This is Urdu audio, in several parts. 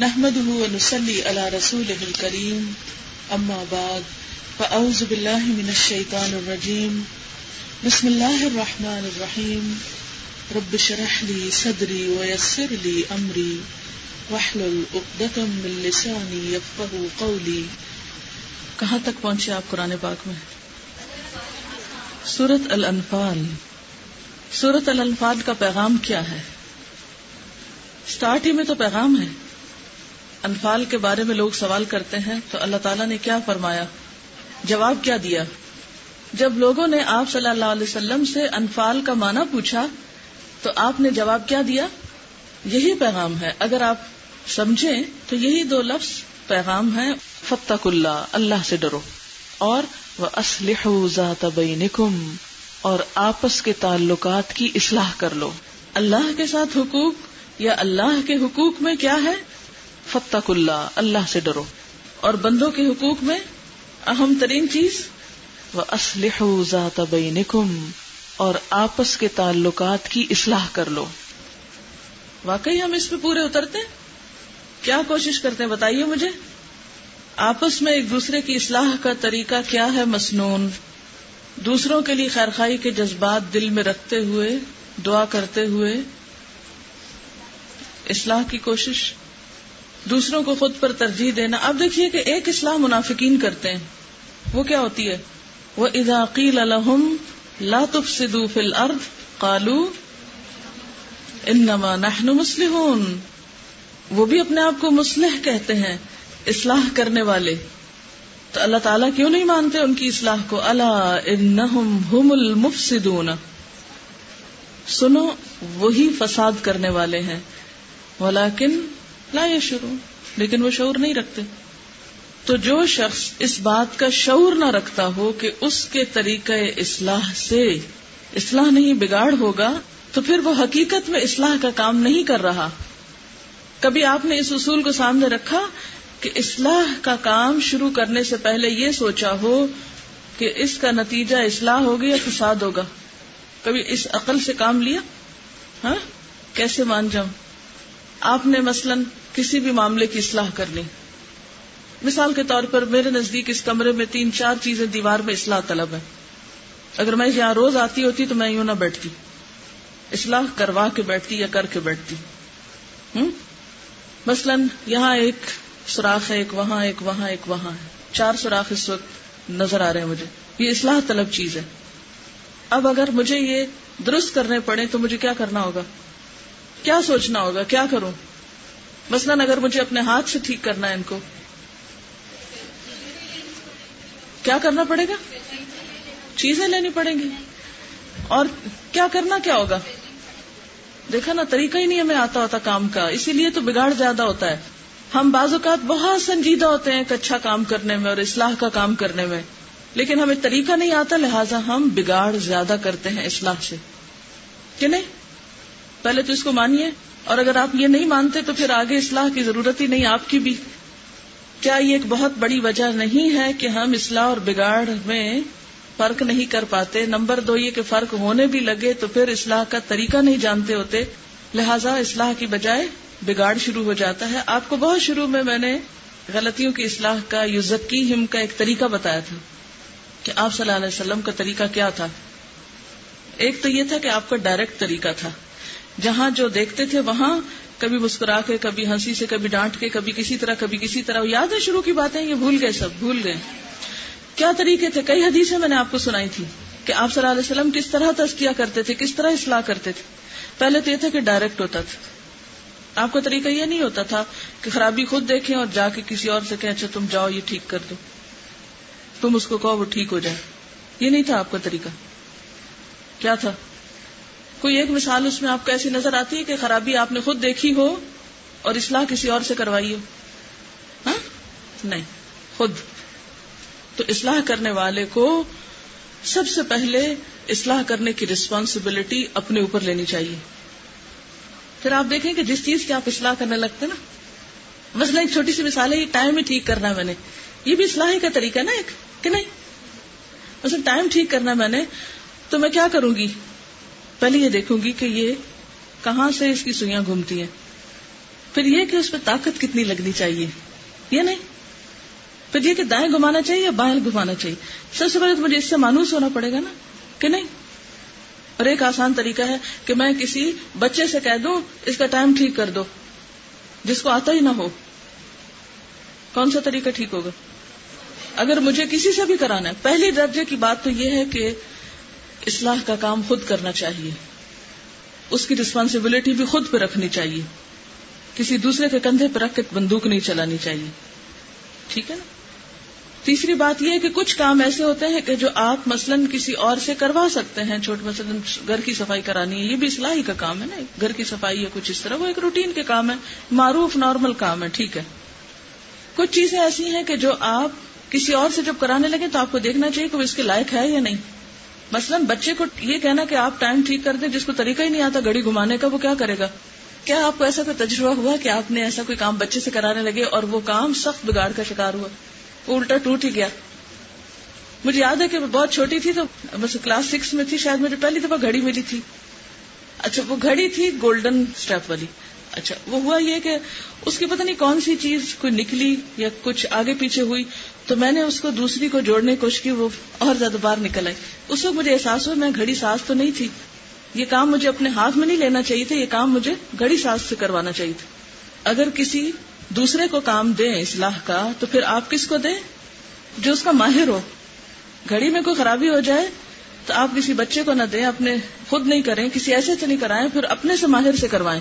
نحمده ونصلي على رسوله الكريم. أما بعد، فأعوذ بالله من الشيطان الرجيم. بسم الله الرحمن الرحيم. رب شرح لي صدري ويسر لي أمري. واحلل عقدة من لساني يفقه قولي. کہاں تک پہنچے آپ قرآن پاک میں؟ سورت الانفال. سورت الانفال کا پیغام کیا ہے؟ اسٹارٹ ہی میں تو پیغام ہے۔ انفال کے بارے میں لوگ سوال کرتے ہیں تو اللہ تعالیٰ نے کیا فرمایا؟ جواب کیا دیا؟ جب لوگوں نے آپ صلی اللہ علیہ وسلم سے انفال کا معنی پوچھا، تو آپ نے جواب کیا دیا؟ یہی پیغام ہے۔ اگر آپ سمجھیں، تو یہی دو لفظ پیغام ہے فتق اللہ اللہ سے ڈرو۔ اور وہ اسلح ذات بینکم اور آپس کے تعلقات کی اصلاح کر لو۔ اللہ کے ساتھ حقوق یا اللہ کے حقوق میں کیا ہے؟ فتق اللہ اللہ سے ڈرو۔ اور بندوں کے حقوق میں اہم ترین چیز وہ اسلح ذات بینکم اور آپس کے تعلقات کی اصلاح کر لو۔ واقعی ہم اس پہ پورے اترتے کیا کوشش کرتے ہیں؟ بتائیے مجھے۔ آپس میں ایک دوسرے کی اصلاح کا طریقہ کیا ہے؟ مسنون دوسروں کے لیے خیرخائی کے جذبات دل میں رکھتے ہوئے، دعا کرتے ہوئے۔ اصلاح کی کوشش۔ دوسروں کو خود پر ترجیح دینا۔ اب دیکھیے کہ ایک اصلاح منافقین کرتے ہیں۔ وہ کیا ہوتی ہے؟ وہ اداقیل الحم لا تفسدوا فی الارض قالوا انما نحن مسلمون وہ بھی اپنے آپ کو مسلح کہتے ہیں، اصلاح کرنے والے۔ تو اللہ تعالیٰ کیوں نہیں مانتے ان کی اصلاح کو؟ اللہ انہم هم المفسدون۔ سنو، وہی فساد کرنے والے ہیں۔ ولیکن لا یہ شروع لیکن وہ شعور نہیں رکھتے۔ تو جو شخص اس بات کا شعور نہ رکھتا ہو کہ اس کے طریقہ اصلاح سے اصلاح نہیں بگاڑ ہوگا، تو پھر وہ حقیقت میں اصلاح کا کام نہیں کر رہا۔ کبھی آپ نے اس اصول کو سامنے رکھا کہ اصلاح کا کام شروع کرنے سے پہلے یہ سوچا ہو کہ اس کا نتیجہ اصلاح ہوگی یا فساد ہوگا۔ کبھی اس عقل سے کام لیا؟ ہاں؟ کیسے مان جاؤں؟ آپ نے مثلا کسی بھی معاملے کی اصلاح کرنی مثال کے طور پر میرے نزدیک اس کمرے میں تین چار چیزیں دیوار میں اصلاح طلب ہے اگر میں یہاں روز آتی ہوتی تو میں یوں نہ بیٹھتی۔ اصلاح کروا کے بیٹھتی یا کر کے بیٹھتی۔ ہوں مثلاً یہاں ایک سوراخ ہے، ایک وہاں ایک وہاں ایک وہاں ہے۔ چار سوراخ اس وقت نظر آ رہے ہیں مجھے۔ یہ اصلاح طلب چیز ہے۔ اب اگر مجھے یہ درست کرنے پڑے تو مجھے کیا کرنا ہوگا؟ کیا سوچنا ہوگا؟ کیا کروں؟ مثلاً اگر مجھے اپنے ہاتھ سے ٹھیک کرنا ہے ان کو، کیا کرنا پڑے گا؟ چیزیں لینی پڑیں گی۔ اور کیا کرنا کیا ہوگا؟ دیکھا نا، طریقہ ہی نہیں ہمیں آتا ہوتا کام کا، اسی لیے تو بگاڑ زیادہ ہوتا ہے۔ ہم بعض اوقات بہت سنجیدہ ہوتے ہیں ایک اچھا کام کرنے میں اور اصلاح کا کام کرنے میں، لیکن ہمیں طریقہ نہیں آتا، لہٰذا ہم بگاڑ زیادہ کرتے ہیں اصلاح سے۔ کہ نہیں؟ پہلے تو اس کو مانیے، اور اگر آپ یہ نہیں مانتے تو پھر آگے اصلاح کی ضرورت ہی نہیں آپ کی بھی۔ کیا یہ ایک بہت بڑی وجہ نہیں ہے کہ ہم اصلاح اور بگاڑ میں فرق نہیں کر پاتے؟ نمبر دو یہ کہ فرق ہونے بھی لگے تو پھر اصلاح کا طریقہ نہیں جانتے ہوتے۔ لہٰذا اصلاح کی بجائے بگاڑ شروع ہو جاتا ہے۔ آپ کو بہت شروع میں میں نے غلطیوں کی اصلاح کا یوزکی ہم کا ایک طریقہ بتایا تھا کہ آپ صلی اللہ علیہ وسلم کا طریقہ کیا تھا۔ ایک تو یہ تھا کہ آپ کا ڈائریکٹ طریقہ تھا۔ جہاں جو دیکھتے تھے وہاں کبھی مسکرا کے، کبھی ہنسی سے، کبھی ڈانٹ کے، کبھی کسی طرح، کبھی کسی طرح یاد ہے شروع کی باتیں؟ یہ بھول گئے سب، بھول گئے۔ کیا طریقے تھے؟ کئی حدیثیں میں نے آپ کو سنائی تھی کہ آپ صلی اللہ علیہ وسلم کس طرح تسکیہ کرتے تھے، کس طرح اصلاح کرتے تھے۔ پہلے تو یہ تھا کہ ڈائریکٹ ہوتا تھا۔ آپ کا طریقہ یہ نہیں ہوتا تھا کہ خرابی خود دیکھیں اور جا کے کسی اور سے کہ اچھا تم جاؤ، یہ ٹھیک کر دو۔ تم اس کو کہو وہ ٹھیک ہو جائے۔ یہ نہیں تھا آپ کا طریقہ۔ کیا تھا؟ کوئی ایک مثال اس میں آپ کو ایسی نظر آتی ہے کہ خرابی آپ نے خود دیکھی ہو اور اصلاح کسی اور سے کروائی ہو؟ ہاں؟ نہیں. خود. تو اصلاح کرنے والے کو سب سے پہلے اصلاح کرنے کی ریسپانسبلٹی اپنے اوپر لینی چاہیے. پھر آپ دیکھیں کہ جس چیز کی آپ اصلاح کرنے لگتے نا مسئلہ ایک چھوٹی سی مثال ہے، یہ ٹائم ہی ٹھیک کرنا ہے میں نے. یہ بھی اصلاح کا طریقہ نا ایک، کہ نہیں؟ مثلا ٹائم ٹھیک کرنا ہے میں نے، تو میں کیا کروں گی؟ پہلے یہ دیکھوں گی کہ یہ کہاں سے اس کی سوئیاں گھومتی ہیں۔ پھر یہ کہ اس پہ طاقت کتنی لگنی چاہیے۔ یہ نہیں۔ پھر یہ کہ دائیں گھمانا چاہیے یا بائیں گھمانا چاہیے۔ سب سے پہلے تو مجھے اس سے مانوس ہونا پڑے گا نا کہ نہیں۔ اور ایک آسان طریقہ ہے کہ میں کسی بچے سے کہہ دوں، اس کا ٹائم ٹھیک کر دو۔ جس کو آتا ہی نہ ہو۔ کون سا طریقہ ٹھیک ہوگا؟ اگر مجھے کسی سے بھی کرانا ہے، پہلی درجے کی بات تو یہ ہے کہ اصلاح کا کام خود کرنا چاہیے۔ اس کی ریسپانسبلٹی بھی خود پہ رکھنی چاہیے۔ کسی دوسرے کے کندھے پہ رکھ کے بندوق نہیں چلانی چاہیے۔ ٹھیک ہے نا؟ تیسری بات یہ ہے کہ کچھ کام ایسے ہوتے ہیں کہ جو آپ مثلا کسی اور سے کروا سکتے ہیں۔ چھوٹ مثلا گھر کی صفائی کرانی ہے، یہ بھی اصلاحی کا کام ہے نا۔ گھر کی صفائی یا کچھ اس طرح، وہ ایک روٹین کے کام ہے۔ معروف نارمل کام ہے، ٹھیک ہے۔ کچھ چیزیں ایسی ہیں کہ جو آپ کسی اور سے جب کرانے لگے تو آپ کو دیکھنا چاہیے کہ وہ اس کے لائق ہے یا نہیں۔ مثلاً بچے کو یہ کہنا کہ آپ ٹائم ٹھیک کر دیں، جس کو طریقہ ہی نہیں آتا گڑی گھمانے کا، وہ کیا کرے گا؟ کیا آپ کو ایسا کوئی تجربہ ہوا کہ آپ نے ایسا کوئی کام بچے سے کرانے لگے اور وہ کام سخت بگاڑ کا شکار ہوا؟ وہ الٹا ٹوٹ ہی گیا۔ مجھے یاد ہے کہ میں بہت چھوٹی تھی تو بس کلاس سکس میں تھی، شاید مجھے پہلی دفعہ گھڑی ملی تھی۔ اچھا وہ گھڑی تھی گولڈن اسٹیپ والی۔ اچھا وہ ہوا یہ کہ اس کی پتہ نہیں کون سی چیز کوئی نکلی یا کچھ آگے پیچھے ہوئی۔ تو میں نے اس کو دوسری کو جوڑنے کی کوشش کی، وہ اور زیادہ باہر نکل آئی۔ اس وقت مجھے احساس ہوا میں گھڑی ساز تو نہیں تھی۔ یہ کام مجھے اپنے ہاتھ میں نہیں لینا چاہیے تھا، یہ کام مجھے گھڑی ساز سے کروانا چاہیے تھا۔ اگر کسی دوسرے کو کام دیں اصلاح کا، تو پھر آپ کس کو دیں؟ جو اس کا ماہر ہو۔ گھڑی میں کوئی خرابی ہو جائے تو آپ کسی بچے کو نہ دیں، اپنے خود نہیں کریں، کسی ایسے سے نہیں کرائیں، پھر اپنے سے ماہر سے کروائیں۔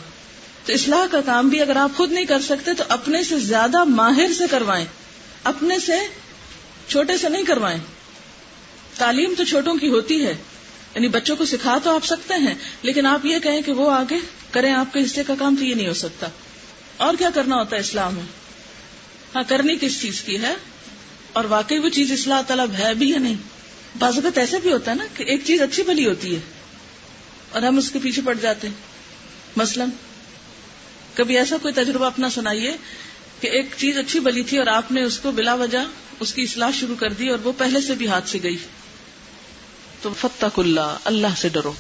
تو اصلاح کا کام بھی اگر آپ خود نہیں کر سکتے، تو اپنے سے زیادہ ماہر سے کروائیں۔ اپنے سے چھوٹے سے نہیں کروائیں۔ تعلیم تو چھوٹوں کی ہوتی ہے۔ یعنی بچوں کو سکھا تو آپ سکتے ہیں، لیکن آپ یہ کہیں کہ وہ آگے کریں، آپ کے حصے کا کام تو یہ نہیں ہو سکتا۔ اور کیا کرنا ہوتا ہے اسلام میں؟ ہاں کرنی کس چیز کی ہے؟ اور واقعی وہ چیز اصلاح طلب ہے بھی یا نہیں؟ بعض اوقات ایسا بھی ہوتا ہے نا کہ ایک چیز اچھی بلی ہوتی ہے اور ہم اس کے پیچھے پڑ جاتے ہیں۔ مثلاً، کبھی ایسا کوئی تجربہ اپنا سنائیے کہ ایک چیز اچھی بلی تھی اور آپ نے اس کو بلا وجہ اس کی اصلاح شروع کر دی اور وہ پہلے سے بھی ہاتھ سے گئی۔ تو فتح اللہ اللہ سے ڈرو۔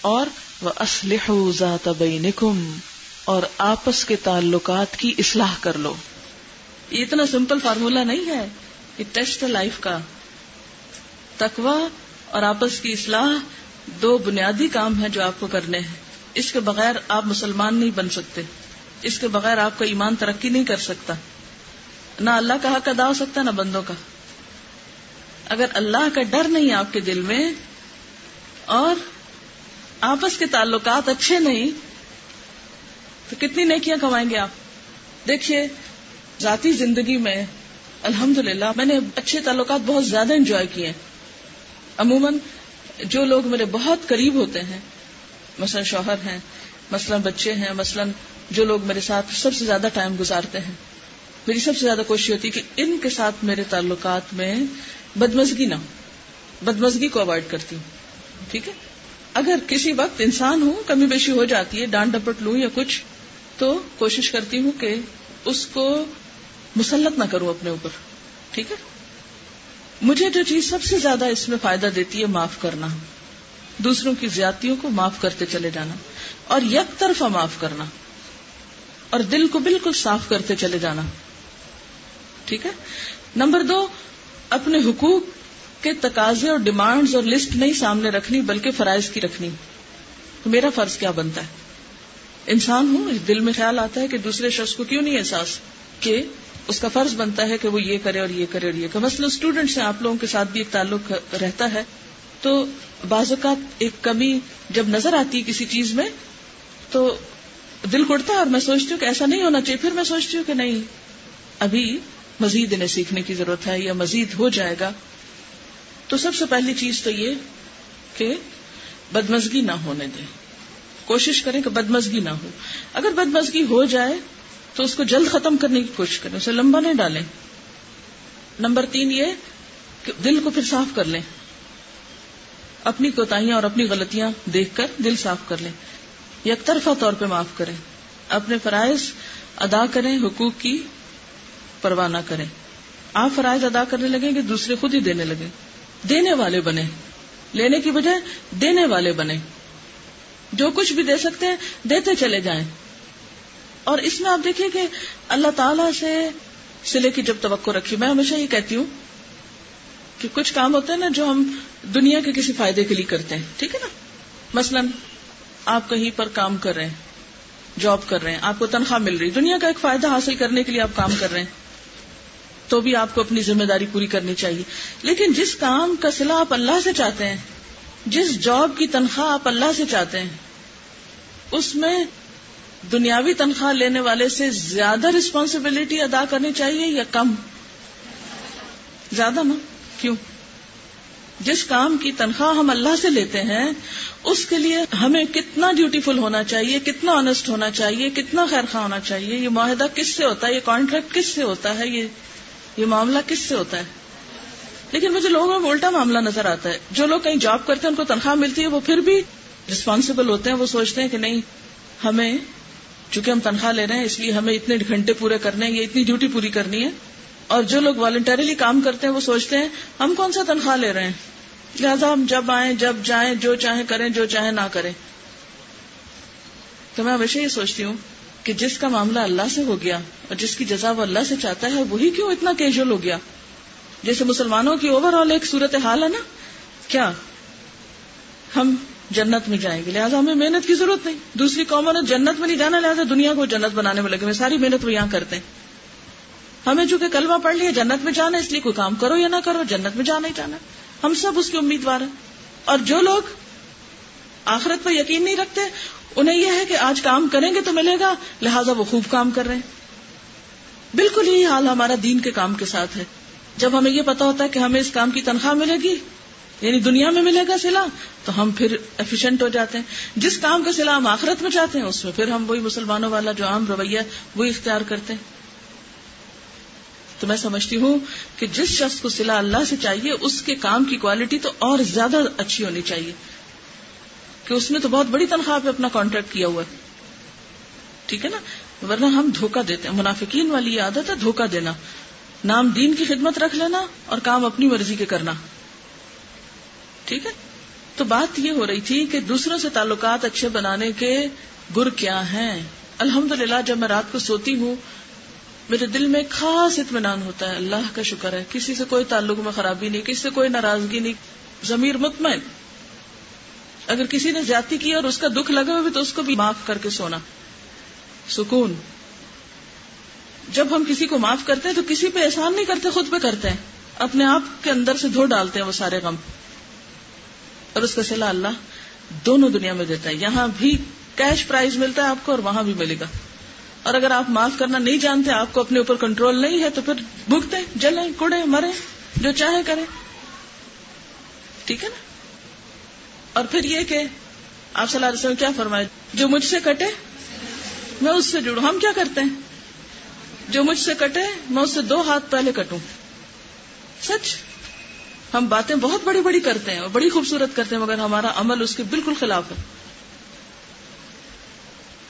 اور وہ اسلح ذات بینکم اور آپس کے تعلقات کی اصلاح کر لو۔ یہ اتنا سمپل فارمولا نہیں ہے یہ ٹیسٹ ہے لائف کا۔ تقوا اور آپس کی اصلاح دو بنیادی کام ہیں جو آپ کو کرنے ہیں۔ اس کے بغیر آپ مسلمان نہیں بن سکتے۔ اس کے بغیر آپ کا ایمان ترقی نہیں کر سکتا۔ نہ اللہ کا حق ادا ہو سکتا، نہ بندوں کا۔ اگر اللہ کا ڈر نہیں آپ کے دل میں، اور آپس کے تعلقات اچھے نہیں، تو کتنی نیکیاں کمائیں گے آپ؟ دیکھیے، ذاتی زندگی میں الحمد للہ میں نے اچھے تعلقات بہت زیادہ انجوائے کیے۔ عموماً جو لوگ میرے بہت قریب ہوتے ہیں، مثلا شوہر ہیں، مثلا بچے ہیں، مثلا جو لوگ میرے ساتھ سب سے زیادہ ٹائم گزارتے ہیں۔ میری سب سے زیادہ کوشش ہوتی ہے کہ ان کے ساتھ میرے تعلقات میں بدمزگی نہ ہو۔ بدمزگی کو اوائڈ کرتی ہوں۔ ٹھیک ہے؟ اگر کسی وقت انسان ہوں، کمی بیشی ہو جاتی ہے، ڈانٹ ڈپٹ لوں یا کچھ، تو کوشش کرتی ہوں کہ اس کو مسلط نہ کروں اپنے اوپر۔ ٹھیک ہے؟ مجھے جو چیز سب سے زیادہ اس میں فائدہ دیتی ہے، معاف کرنا۔ دوسروں کی زیادتیوں کو معاف کرتے چلے جانا۔ اور یک طرفہ معاف کرنا۔ اور دل کو بالکل صاف کرتے چلے جانا۔ ٹھیک ہے؟ نمبر دو، اپنے حقوق کے تقاضے اور ڈیمانڈز اور لسٹ نہیں سامنے رکھنی، بلکہ فرائض کی رکھنی۔ تو میرا فرض کیا بنتا ہے؟ انسان ہوں دل میں خیال آتا ہے کہ دوسرے شخص کو کیوں نہیں احساس کہ اس کا فرض بنتا ہے کہ وہ یہ کرے اور یہ کرے اور یہ کرے۔ مثلا اسٹوڈینٹ سے آپ لوگوں کے ساتھ بھی ایک تعلق رہتا ہے۔ تو بعض اوقات ایک کمی جب نظر آتی ہے کسی چیز میں، تو دل کڑتا ہے اور میں سوچتی ہوں کہ ایسا نہیں ہونا چاہیے، پھر میں سوچتی ہوں کہ نہیں، ابھی مزید انہیں سیکھنے کی ضرورت ہے یا مزید ہو جائے گا۔ تو سب سے پہلی چیز تو یہ کہ بدمزگی نہ ہونے دیں۔ کوشش کریں کہ بدمزگی نہ ہو۔ اگر بدمزگی ہو جائے تو اس کو جلد ختم کرنے کی کوشش کریں، اسے لمبا نہیں ڈالیں۔ نمبر تین یہ کہ دل کو پھر صاف کر لیں۔ اپنی کوتاہیاں اور اپنی غلطیاں دیکھ کر دل صاف کر لیں۔ یک طرفہ طور پہ معاف کریں۔ اپنے فرائض ادا کریں، حقوق کی پرواہ نہ کریں۔ آپ فرائض ادا کرنے لگیں کہ دوسرے خود ہی دینے لگے دینے والے بنے لینے کی بجائے دینے والے بنے جو کچھ بھی دے سکتے ہیں، دیتے چلے جائیں۔ اور اس میں آپ دیکھیے کہ اللہ تعالی سے سلے کی جب توقع رکھی، میں ہمیشہ یہ کہتی ہوں کہ کچھ کام ہوتے ہیں نا جو ہم دنیا کے کسی فائدے کے لیے کرتے ہیں۔ ٹھیک ہے نا؟ مثلا آپ کہیں پر کام کر رہے ہیں جاب کر رہے ہیں، آپ کو تنخواہ مل رہی، دنیا کا ایک فائدہ حاصل کرنے کے لیے آپ کام کر رہے ہیں۔ تو بھی آپ کو اپنی ذمہ داری پوری کرنی چاہیے۔ لیکن جس کام کا صلاح آپ اللہ سے چاہتے ہیں، جس جاب کی تنخواہ آپ اللہ سے چاہتے ہیں، اس میں دنیاوی تنخواہ لینے والے سے زیادہ رسپانسبلٹی ادا کرنی چاہیے یا کم؟ زیادہ نا؟ کیوں؟ جس کام کی تنخواہ ہم اللہ سے لیتے ہیں، اس کے لیے ہمیں کتنا ڈیوٹیفل ہونا چاہیے، کتنا آنےسٹ ہونا چاہیے، کتنا خیر خواہ ہونا چاہیے، یہ معاہدہ کس سے ہوتا ہے؟ یہ کانٹریکٹ کس سے ہوتا ہے؟ یہ یہ معاملہ کس سے ہوتا ہے؟ لیکن مجھے لوگوں میں الٹا معاملہ نظر آتا ہے۔ جو لوگ کہیں جاب کرتے ہیں، ان کو تنخواہ ملتی ہے، وہ پھر بھی ریسپانسبل ہوتے ہیں، وہ سوچتے ہیں کہ نہیں، ہمیں، چونکہ ہم تنخواہ لے رہے ہیں، اس لیے ہمیں اتنے گھنٹے پورے کرنے ہیں، یہ اتنی ڈیوٹی پوری کرنی ہے اور جو لوگ والنٹریلی کام کرتے ہیں، وہ سوچتے ہیں، ہم کون سا تنخواہ لے رہے ہیں؟ لہٰذا ہم جب آئیں، جب جائیں، جو چاہیں کریں، جو چاہیں نہ کریں۔ تو میں ہمیشہ یہ سوچتی ہوں کہ جس کا معاملہ اللہ سے ہو گیا اور جس کی جزا وہ اللہ سے چاہتا ہے، وہی کیوں اتنا کیجول ہو گیا؟ جیسے مسلمانوں کی اوور آل ایک صورت حال ہے نا؟ کیا ہم جنت میں جائیں گے؟ لہٰذا ہمیں محنت کی ضرورت نہیں۔ دوسری قوموں نے جنت میں نہیں جانا، لہٰذا دنیا کو جنت بنانے میں لگے ساری محنت وہ یہاں کرتے ہیں۔ ہمیں چونکہ کلمہ پڑھ لیا جنت میں جانا اس لیے کوئی کام کرو یا نہ کرو، جنت میں جانا ہی جانا ہم سب اس کے امیدوار ہیں۔ اور جو لوگ آخرت پر یقین نہیں رکھتے، انہیں یہ ہے کہ آج کام کریں گے تو ملے گا، لہٰذا وہ خوب کام کر رہے ہیں۔ بالکل یہی حال ہمارا دین کے کام کے ساتھ ہے۔ جب ہمیں یہ پتا ہوتا ہے کہ ہمیں اس کام کی تنخواہ ملے گی یعنی دنیا میں ملے گا سلا، تو ہم پھر ایفیشنٹ ہو جاتے ہیں۔ جس کام کا سلا ہم آخرت میں چاہتے ہیں، اس میں پھر ہم وہی مسلمانوں والا جو عام رویہ وہی اختیار کرتے ہیں۔ تو میں سمجھتی ہوں کہ جس شخص کو سلا اللہ سے چاہیے، اس کے کام کی کوالٹی تو اور زیادہ اچھی ہونی چاہیے۔ کہ اس نے تو بہت بڑی تنخواہ پہ اپنا کانٹریکٹ کیا ہوا ہے۔ ٹھیک ہے نا؟ ورنہ ہم دھوکہ دیتے ہیں۔ منافقین والی یہ عادت ہے دھوکہ دینا۔ نام دین کی خدمت رکھ لینا اور کام اپنی مرضی کے کرنا۔ ٹھیک ہے؟ تو بات یہ ہو رہی تھی کہ دوسروں سے تعلقات اچھے بنانے کے گر کیا ہیں۔ الحمد جب میں رات کو سوتی ہوں میرے دل میں خاص اطمینان ہوتا ہے۔ اللہ کا شکر ہے۔ کسی سے کوئی تعلق میں خرابی نہیں، کسی سے کوئی ناراضگی نہیں۔ ضمیر مطمئن۔ اگر کسی نے زیادتی کی اور اس کا دکھ لگا ہوئے تو اس کو بھی معاف کر کے سونا۔ سکون۔ جب ہم کسی کو معاف کرتے ہیں تو کسی پہ احسان نہیں کرتے، خود پہ کرتے ہیں۔ اپنے آپ کے اندر سے دھو ڈالتے ہیں وہ سارے غم۔ اور اس کا صلاح اللہ دونوں دنیا میں دیتا ہے۔ یہاں بھی کیش پرائز ملتا ہے آپ کو اور وہاں بھی ملے گا۔ اور اگر آپ معاف کرنا نہیں جانتے، آپ کو اپنے اوپر کنٹرول نہیں ہے، تو پھر بھگتے، جلیں کڑے مرے جو چاہے کرے ٹھیک ہے نا؟ اور پھر یہ کہ آپ صلی اللہ علیہ وسلم کیا فرمائے؟ جو مجھ سے کٹے، میں اس سے جڑوں۔ ہم کیا کرتے ہیں؟ جو مجھ سے کٹے، میں اس سے دو ہاتھ پہلے کٹوں۔ سچ؟ ہم باتیں بہت بڑی بڑی کرتے ہیں اور بڑی خوبصورت کرتے ہیں، مگر ہمارا عمل اس کے بالکل خلاف ہے۔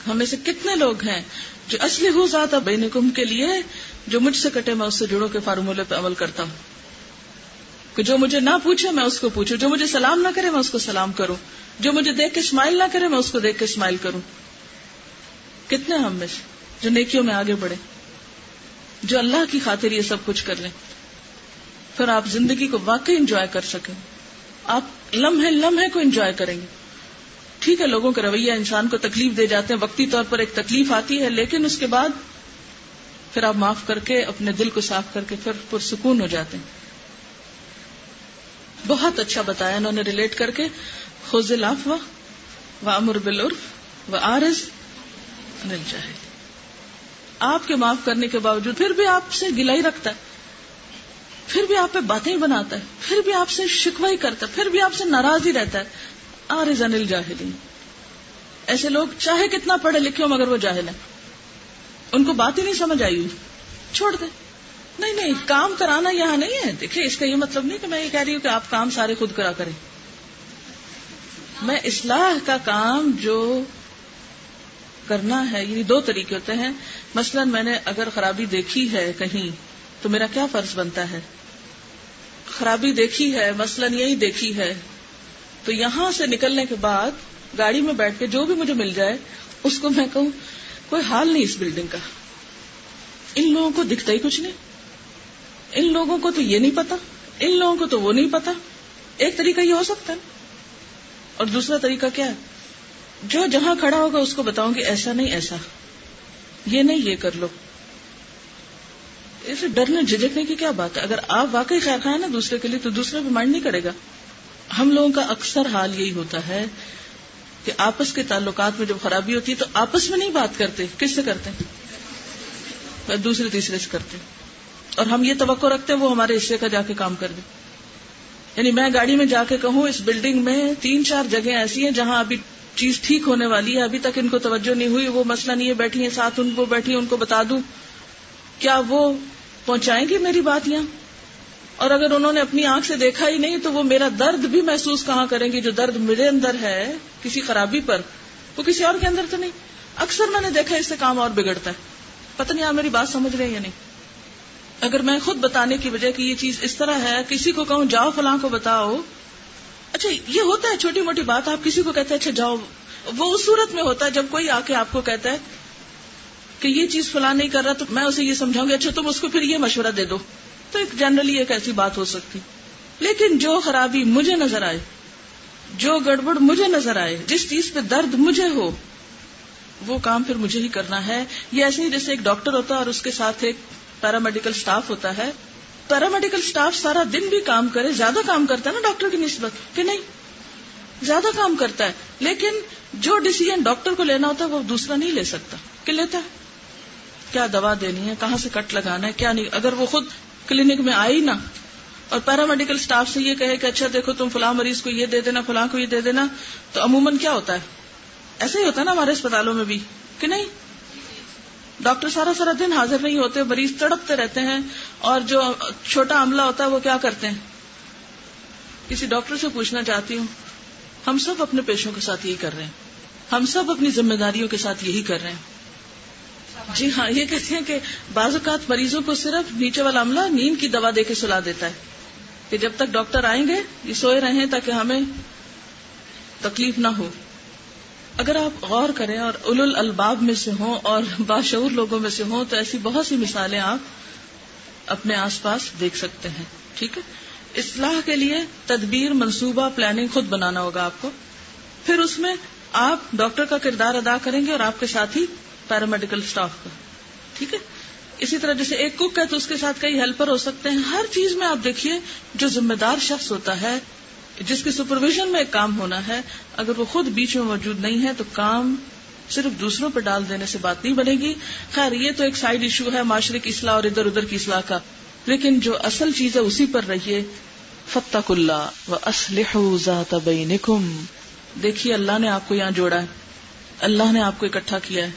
ہمیں سے کتنے لوگ ہیں جو اصلی ہو ذات بے نکم کے لیے جو مجھ سے کٹے میں اس سے جڑوں کے فارمولے پہ عمل کرتا ہوں۔ کہ جو مجھے نہ پوچھے میں اس کو پوچھوں، جو مجھے سلام نہ کرے میں اس کو سلام کروں۔ جو مجھے دیکھ کے اسمائل نہ کرے میں اس کو دیکھ کے اسمائل کروں۔ کتنے ہم میں سے جو نیکیوں میں آگے بڑھے۔ جو اللہ کی خاطر یہ سب کچھ کر لیں۔ پھر آپ زندگی کو واقعی انجوائے کر سکیں۔ آپ لمحے لمحے کو انجوائے کریں گے۔ ٹھیک ہے، لوگوں کا رویہ انسان کو تکلیف دے جاتے ہیں، وقتی طور پر ایک تکلیف آتی ہے، لیکن اس کے بعد پھر آپ معاف کر کے، اپنے دل کو صاف کر کے پھر پرسکون ہو جاتے ہیں۔ بہت اچھا بتایا انہوں نے ریلیٹ کر کے خوز لاف و امر بلرف و آرز مل جائے آپ کے معاف کرنے کے باوجود پھر بھی آپ سے گلا ہی رکھتا ہے، پھر بھی آپ پہ باتیں بناتا ہے، پھر بھی آپ سے شکوا ہی کرتا ہے، پھر بھی آپ سے ناراض ہی رہتا ہے۔ آرز انل جاہلین ایسے لوگ چاہے کتنا پڑھے لکھے ہو مگر وہ جاہل ہیں۔ ان کو بات ہی نہیں سمجھ آئی ہوئی۔ چھوڑ دیں نہیں نہیں، کام کرانا یہاں نہیں ہے۔ دیکھیں اس کا یہ مطلب نہیں کہ میں یہ کہہ رہی ہوں کہ آپ کام سارے خود کرا کریں۔ میں اصلاح کا کام جو کرنا ہے یعنی دو طریقے ہوتے ہیں۔ مثلا میں نے اگر خرابی دیکھی ہے کہیں، تو میرا کیا فرض بنتا ہے؟ خرابی دیکھی ہے، مثلا یہی دیکھی ہے۔ تو یہاں سے نکلنے کے بعد گاڑی میں بیٹھ کے جو بھی مجھے مل جائے، اس کو میں کہوں، کوئی حال نہیں اس بلڈنگ کا۔ ان لوگوں کو دکھتا ہی کچھ نہیں۔ ان لوگوں کو تو یہ نہیں پتا، ان لوگوں کو تو وہ نہیں پتا۔ ایک طریقہ یہ ہو سکتا ہے۔ اور دوسرا طریقہ کیا ہے؟ جو جہاں کھڑا ہوگا، اس کو بتاؤں گی ایسا نہیں، ایسا۔ یہ نہیں، یہ کر لو۔ اسے ڈرنے جھجکنے کی کیا بات ہے؟ اگر آپ واقعی خیر خواہ نا دوسرے کے لیے، تو دوسرے بھی مائنڈ نہیں کرے گا۔ ہم لوگوں کا اکثر حال یہی ہوتا ہے کہ آپس کے تعلقات میں جب خرابی ہوتی ہے تو آپس میں نہیں بات کرتے، کس سے کرتے؟ ہیں دوسرے تیسرے سے کرتے۔ اور ہم یہ توقع رکھتے ہیں وہ ہمارے حصے کا جا کے کام کر دے۔ یعنی میں گاڑی میں جا کے کہوں، اس بلڈنگ میں تین چار جگہ ایسی ہیں جہاں ابھی چیز ٹھیک ہونے والی ہے، ابھی تک ان کو توجہ نہیں ہوئی، وہ مسئلہ نہیں ہے، بیٹھی ہیں ساتھ، ان کو بیٹھی، ان کو بتا دوں۔ کیا وہ پہنچائیں گی میری بات یہاں؟ اور اگر انہوں نے اپنی آنکھ سے دیکھا ہی نہیں تو وہ میرا درد بھی محسوس کہاں کریں گے جو درد میرے اندر ہے کسی خرابی پر؟ وہ کسی اور کے اندر تو نہیں۔ اکثر میں نے دیکھا اس سے کام اور بگڑتا ہے۔ پتہ نہیں آپ میری بات سمجھ رہے ہیں یا نہیں۔ اگر میں خود بتانے کی وجہ کہ یہ چیز اس طرح ہے، کسی کو کہوں جاؤ فلاں کو بتاؤ۔ اچھا یہ ہوتا ہے، چھوٹی موٹی بات، آپ کسی کو کہتے ہیں اچھا جاؤ۔ وہ اس صورت میں ہوتا ہے جب کوئی آ کے آپ کو کہتا ہے کہ یہ چیز فلاں نہیں کر رہا تو میں اسے یہ سمجھاؤں گی اچھا تم اس کو پھر یہ مشورہ دے دو۔ تو ایک جنرلی ایک ایسی بات ہو سکتی۔ لیکن جو خرابی مجھے نظر آئے، جو گڑبڑ مجھے نظر آئے، جس چیز پہ درد مجھے ہو، وہ کام پھر مجھے ہی کرنا ہے۔ یہ ایسے ہی جیسے ایک ڈاکٹر ہوتا ہے اور اس کے ساتھ ایک پیرامیڈیکل اسٹاف ہوتا ہے۔ پیرامیڈیکل اسٹاف سارا دن بھی کام کرے، زیادہ کام کرتا ہے نا ڈاکٹر کی نسبت کہ نہیں؟ زیادہ کام کرتا ہے۔ لیکن جو ڈسیزن ڈاکٹر کو لینا ہوتا ہے، وہ دوسرا نہیں لے سکتا۔ کہ لیتا ہے؟ کیا دوا دینی ہے؟ کہاں سے کٹ لگانا ہے؟ کیا نہیں؟ اگر وہ خود کلینک میں آئی نا اور پیرامیڈیکل اسٹاف سے یہ کہے کہ اچھا دیکھو تم فلاں مریض کو یہ دے دینا، فلاں کو یہ دے دینا، تو عموماً کیا ہوتا ہے؟ ایسا ہی ہوتا ہے نا ہمارے اسپتالوں میں بھی، کہ نہیں؟ ڈاکٹر سارا سارا دن حاضر نہیں ہوتے، مریض تڑپتے رہتے ہیں اور جو چھوٹا عملہ ہوتا ہے وہ کیا کرتے ہیں؟ کسی ڈاکٹر سے پوچھنا چاہتی ہوں، ہم سب اپنے پیشوں کے ساتھ یہی کر رہے ہیں، ہم سب اپنی ذمہ داریوں کے ساتھ یہی کر رہے ہیں۔ جی ہاں یہ کہتے ہیں کہ بعض اوقات مریضوں کو صرف نیچے والا عملہ نیند کی دوا دے کے سلا دیتا ہے کہ جب تک ڈاکٹر آئیں گے، یہ سوئے رہے ہیں تاکہ ہمیں تکلیف نہ ہو۔ اگر آپ غور کریں اور اول الباب میں سے ہوں اور باشعور لوگوں میں سے ہوں، تو ایسی بہت سی مثالیں آپ اپنے آس پاس دیکھ سکتے ہیں۔ ٹھیک ہے؟ اصلاح کے لیے تدبیر، منصوبہ پلاننگ خود بنانا ہوگا آپ کو۔ پھر اس میں آپ ڈاکٹر کا کردار ادا کریں گے اور آپ کے ساتھ ہی پیرامیڈیکل اسٹاف کا ٹھیک ہے؟ اسی طرح جیسے ایک کک ہے تو اس کے ساتھ کئی ہیلپر ہو سکتے ہیں۔ ہر چیز میں آپ دیکھیے جو ذمہ دار شخص ہوتا ہے، جس کی سپرویژن میں ایک کام ہونا ہے، اگر وہ خود بیچ میں موجود نہیں ہے تو کام صرف دوسروں پہ ڈال دینے سے بات نہیں بنے گی۔ خیر، یہ تو ایک سائڈ ایشو ہے، معاشرے کی اصلاح اور ادھر ادھر کی اصلاح کا۔ لیکن جو اصل چیز ہے اسی پر رہیے۔ فتق اللہ و اسلح ذات بینکم دیکھیے، اللہ نے آپ کو یہاں جوڑا ہے۔ اللہ نے آپ کو اکٹھا کیا ہے۔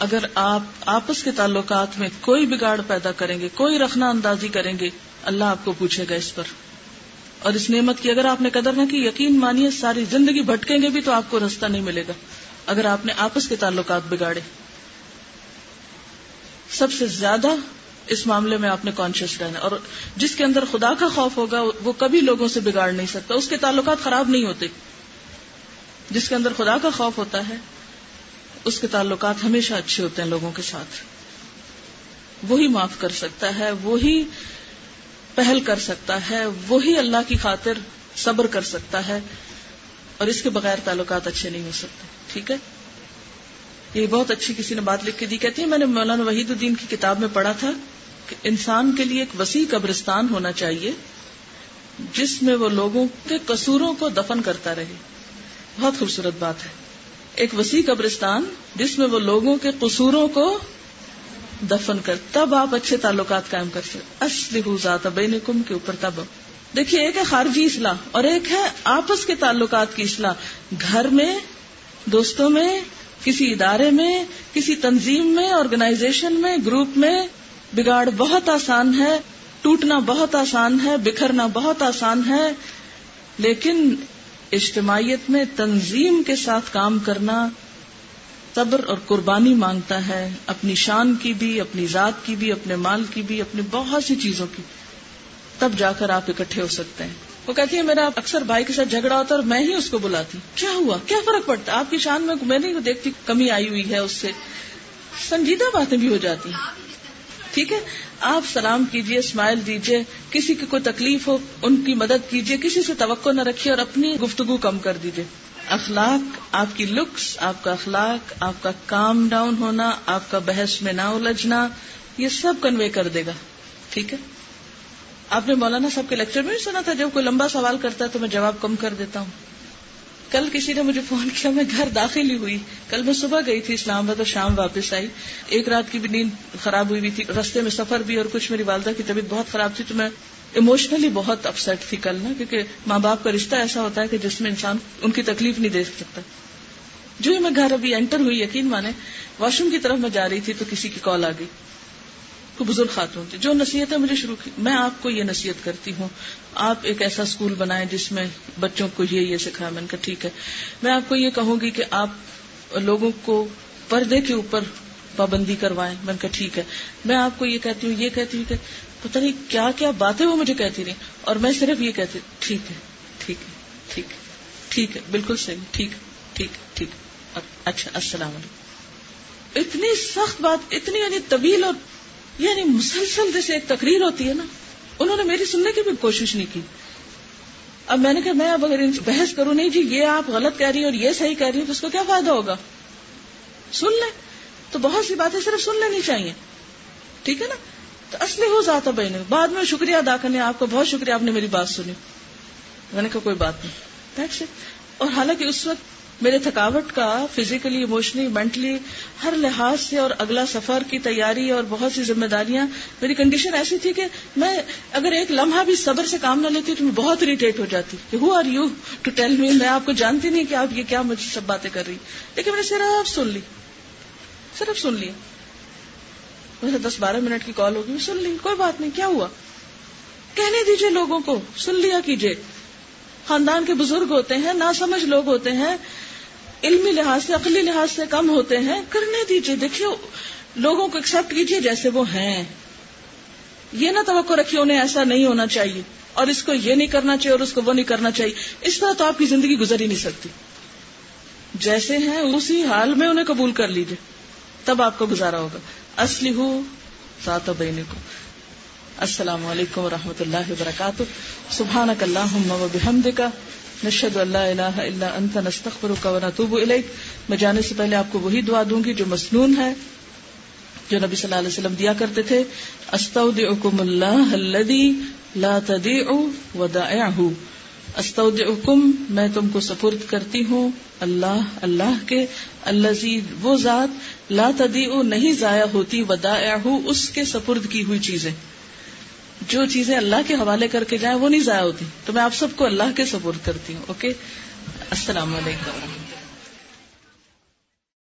اگر آپ آپس کے تعلقات میں کوئی بگاڑ پیدا کریں گے، کوئی رکھنا اندازی کریں گے، اللہ آپ کو پوچھے گا اس پر۔ اور اس نعمت کی اگر آپ نے قدر نہ کی، یقین مانیے ساری زندگی بھٹکیں گے بھی تو آپ کو رستہ نہیں ملے گا۔ اگر آپ نے آپس کے تعلقات بگاڑے۔ سب سے زیادہ اس معاملے میں آپ نے کانشیس رہنا۔ اور جس کے اندر خدا کا خوف ہوگا، وہ کبھی لوگوں سے بگاڑ نہیں سکتا۔ اس کے تعلقات خراب نہیں ہوتے۔ جس کے اندر خدا کا خوف ہوتا ہے اس کے تعلقات ہمیشہ اچھے ہوتے ہیں لوگوں کے ساتھ۔ وہی معاف کر سکتا ہے، وہی پہل کر سکتا ہے، وہی اللہ کی خاطر صبر کر سکتا ہے، اور اس کے بغیر تعلقات اچھے نہیں ہو سکتے۔ ٹھیک ہے؟ یہ بہت اچھی کسی نے بات لکھ کے دی۔ کہتی ہے میں نے مولانا وحید الدین کی کتاب میں پڑھا تھا کہ انسان کے لیے ایک وسیع قبرستان ہونا چاہیے، جس میں وہ لوگوں کے قصوروں کو دفن کرتا رہے۔ بہت خوبصورت بات ہے۔ ایک وسیع قبرستان جس میں وہ لوگوں کے قصوروں کو دفن کر تب آپ اچھے تعلقات قائم کر سکتے اصلی ذات بین کم کے اوپر تب۔ دیکھیے، ایک ہے خارجی اصلاح اور ایک ہے آپس کے تعلقات کی اصلاح۔ گھر میں، دوستوں میں، کسی ادارے میں، کسی تنظیم میں آرگنائزیشن میں گروپ میں۔ بگاڑ بہت آسان ہے، ٹوٹنا بہت آسان ہے، بکھرنا بہت آسان ہے، لیکن اجتماعیت میں تنظیم کے ساتھ کام کرنا صبر اور قربانی مانگتا ہے، اپنی شان کی بھی، اپنی ذات کی بھی، اپنے مال کی بھی، اپنی بہت سی چیزوں کی۔ تب جا کر آپ اکٹھے ہو سکتے ہیں۔ وہ کہتی ہے میرا اکثر بھائی کے ساتھ جھگڑا ہوتا ہے اور میں ہی اس کو بلاتی۔ کیا ہوا؟ کیا فرق پڑتا؟ آپ کی شان میں میں نہیں دیکھتی، کمی آئی ہوئی ہے اس سے۔ سنجیدہ باتیں بھی ہو جاتی۔ ٹھیک ہے؟ آپ سلام کیجیے، اسمائل دیجیے، کسی کی کوئی تکلیف ہو، ان کی مدد کیجیے، کسی سے توقع نہ رکھیے اور اپنی گفتگو کم کر دیجیے۔ اخلاق، آپ کی لکس آپ کا اخلاق، آپ کا کام ڈاؤن ہونا، آپ کا بحث میں نہ الجھنا، یہ سب کنوے کر دے گا۔ ٹھیک ہے؟ آپ نے مولانا صاحب کے لیکچر میں بھی سنا تھا، جب کوئی لمبا سوال کرتا ہے تو میں جواب کم کر دیتا ہوں۔ کل کسی نے مجھے فون کیا، میں گھر داخل ہی ہوئی۔ کل میں صبح گئی تھی اسلام آباد اور شام واپس آئی۔ ایک رات کی بھی نیند خراب ہوئی تھی رستے میں سفر بھی اور کچھ میری والدہ کی طبیعت بہت خراب تھی، تو میں اموشنلی بہت اپسٹ تھی کل نا، کیونکہ ماں باپ کا رشتہ ایسا ہوتا ہے کہ جس میں انسان ان کی تکلیف نہیں دے سکتا۔ جو ہی میں گھر ابھی انٹر ہوئی، یقین مانے واش روم کی طرف میں جا رہی تھی تو کسی کی کال آ گئی۔ بزرگ خاتون تھی جو نصیحت ہے مجھے شروع کی، میں آپ کو یہ نصیحت کرتی ہوں، آپ ایک ایسا اسکول بنائیں جس میں بچوں کو یہ یہ سکھایا میں نے کہا ٹھیک ہے۔ میں آپ کو یہ کہوں گی کہ آپ لوگوں کو پردے کے اوپر پابندی کروائیں، میں نے کہا ٹھیک ہے۔ میں آپ کو یہ کہتی ہوں، یہ کہتی ہوں کہ پتہ نہیں کیا کیا باتیں وہ مجھے کہتی رہی اور میں صرف یہ کہتی ٹھیک ہے ٹھیک ہے ٹھیک ہے ٹھیک ہے، بالکل صحیح، ٹھیک ٹھیک ٹھیک۔ اچھا السلام علیکم۔ اتنی سخت بات، اتنی یعنی طویل اور یعنی مسلسل جیسے ایک تقریر ہوتی ہے نا، انہوں نے میری سننے کی بھی کوشش نہیں کی۔ اب میں نے کہا، میں اب اگر بحث کروں، نہیں جی یہ آپ غلط کہہ رہی ہیں اور یہ صحیح کہہ رہی ہیں، تو اس کا کیا فائدہ ہوگا؟ سن لیں۔ تو بہت سی باتیں صرف سن لینی چاہیے۔ ٹھیک ہے نا؟ تو اصلی ہو جاتا بہن بعد میں شکریہ ادا کرنے، آپ کو بہت شکریہ، آپ نے میری بات سنی۔ میں نے کہا، کوئی بات نہیں۔ اور حالانکہ اس وقت میرے تھکاوٹ کا فزیکلی اموشنلی مینٹلی ہر لحاظ سے اور اگلا سفر کی تیاری اور بہت سی ذمہ داریاں، میری کنڈیشن ایسی تھی کہ میں اگر ایک لمحہ بھی صبر سے کام نہ لیتی تو میں بہت اریٹیٹ ہو جاتی کہ who are you to tell me میں آپ کو جانتی نہیں کہ آپ یہ کیا مجھے سب باتیں کر رہی لیکن میں نے صرف سن لی۔ صرف سن لی۔ ویسے دس بارہ منٹ کی کال ہوگی، سن لی، کوئی بات نہیں، کیا ہوا؟ کہنے دیجیے لوگوں کو، سن لیا کیجیے خاندان کے بزرگ ہوتے ہیں نہ سمجھ لوگ ہوتے ہیں علمی لحاظ سے، عقلی لحاظ سے کم ہوتے ہیں، کرنے دیجیے دیکھیے، لوگوں کو ایکسپٹ کیجیے جیسے وہ ہیں۔ یہ نہ توقع رکھیے انہیں ایسا نہیں ہونا چاہیے۔ اور اس کو یہ نہیں کرنا چاہیے اور اس کو وہ نہیں کرنا چاہیے۔ اس طرح تو آپ کی زندگی گزر ہی نہیں سکتی۔ جیسے ہیں، اسی حال میں انہیں قبول کر لیجیے تب آپ کو گزارا ہوگا۔ اصلی ہو سات بہنے کو السلام علیکم و رحمۃ اللہ وبرکاتہ۔ سبحان اللہ کا نشد اللہ الہ الا انت نستغفرک و نتوب الیک۔ میں جانے سے پہلے آپ کو وہی دعا دوں گی جو مسنون ہے، جو نبی صلی اللہ علیہ وسلم دیا کرتے تھے۔ استودعکم اللہ الذی لا تضيع ودائعه استودعکم، میں تم کو سپرد کرتی ہوں۔ اللہ اللہ کے الذی وہ ذات لا تضيع نہیں ضائع ہوتی ودائعه اس کے سپرد کی ہوئی چیزیں۔ جو چیزیں اللہ کے حوالے کر کے جائیں وہ نہیں ضائع ہوتی تو میں آپ سب کو اللہ کے سپورٹ کرتی ہوں اوکے السلام علیکم۔